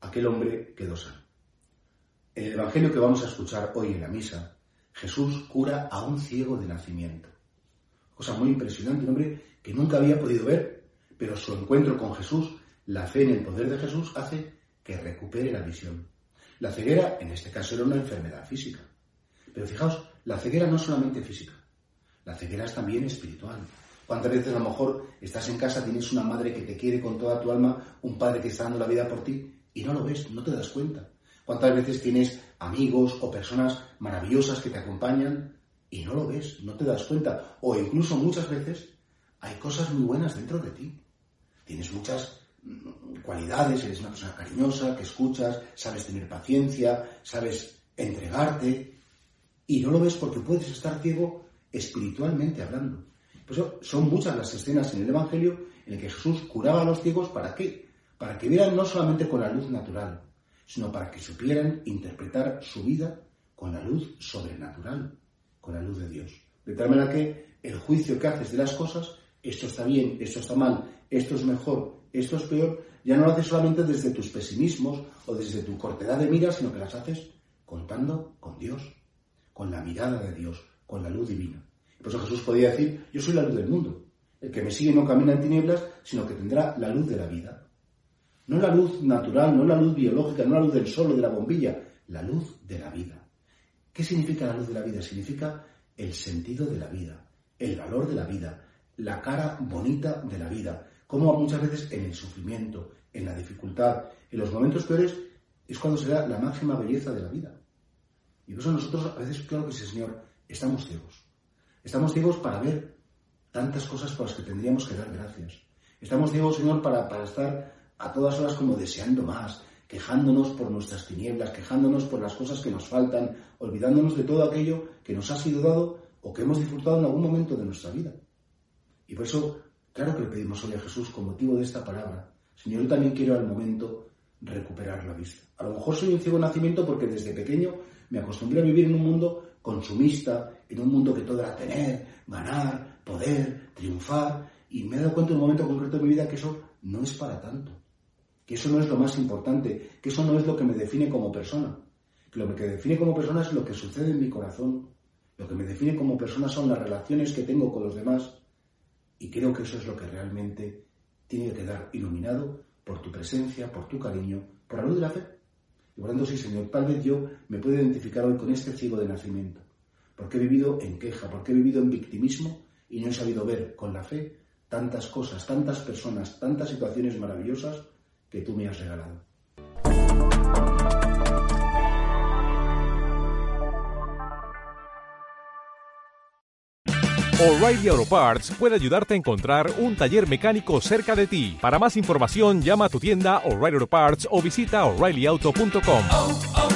aquel hombre quedó sano. En el Evangelio que vamos a escuchar hoy en la misa, Jesús cura a un ciego de nacimiento. Cosa muy impresionante, un hombre que nunca había podido ver, pero su encuentro con Jesús, la fe en el poder de Jesús, hace que recupere la visión. La ceguera, en este caso, era una enfermedad física. Pero fijaos, la ceguera no es solamente física, la ceguera es también espiritual. ¿Cuántas veces a lo mejor estás en casa, tienes una madre que te quiere con toda tu alma, un padre que está dando la vida por ti y no lo ves, no te das cuenta? ¿Cuántas veces tienes amigos o personas maravillosas que te acompañan y no lo ves, no te das cuenta? O incluso muchas veces hay cosas muy buenas dentro de ti. Tienes muchas mm, cualidades, eres una persona cariñosa, que escuchas, sabes tener paciencia, sabes entregarte y no lo ves porque puedes estar ciego espiritualmente hablando. Por eso son muchas las escenas en el Evangelio en que Jesús curaba a los ciegos para qué? Para que vieran no solamente con la luz natural, sino para que supieran interpretar su vida con la luz sobrenatural, con la luz de Dios. De tal manera que el juicio que haces de las cosas, esto está bien, esto está mal, esto es mejor, esto es peor, ya no lo haces solamente desde tus pesimismos o desde tu cortedad de miras, sino que las haces contando con Dios, con la mirada de Dios, con la luz divina. Por eso Jesús podía decir, yo soy la luz del mundo. El que me sigue no camina en tinieblas, sino que tendrá la luz de la vida. No la luz natural, no la luz biológica, no la luz del sol o de la bombilla, la luz de la vida. ¿Qué significa la luz de la vida? Significa el sentido de la vida, el valor de la vida, la cara bonita de la vida. Como muchas veces en el sufrimiento, en la dificultad, en los momentos peores, es cuando se da la máxima belleza de la vida. Y por eso nosotros a veces, claro que sí, Señor, estamos ciegos. Estamos ciegos para ver tantas cosas por las que tendríamos que dar gracias. Estamos ciegos, Señor, para, para estar a todas horas como deseando más, quejándonos por nuestras tinieblas, quejándonos por las cosas que nos faltan, olvidándonos de todo aquello que nos ha sido dado o que hemos disfrutado en algún momento de nuestra vida. Y por eso, claro que le pedimos hoy a Jesús, con motivo de esta palabra, Señor, yo también quiero al momento recuperar la vista. A lo mejor soy un ciego nacimiento porque desde pequeño me acostumbré a vivir en un mundo consumista, en un mundo que todo era tener, ganar, poder, triunfar, y me he dado cuenta en un momento concreto de mi vida que eso no es para tanto, que eso no es lo más importante, que eso no es lo que me define como persona, que lo que me define como persona es lo que sucede en mi corazón, lo que me define como persona son las relaciones que tengo con los demás, y creo que eso es lo que realmente tiene que quedar iluminado por tu presencia, por tu cariño, por la luz de la fe. Y por tanto, sí, Señor, tal vez yo me puedo identificar hoy con este ciego de nacimiento, porque he vivido en queja, porque he vivido en victimismo y no he sabido ver con la fe tantas cosas, tantas personas, tantas situaciones maravillosas que tú me has regalado. O'Reilly Auto Parts puede ayudarte a encontrar un taller mecánico cerca de ti. Para más información, llama a tu tienda O'Reilly Auto Parts o visita oreillyauto.com. oh, oh.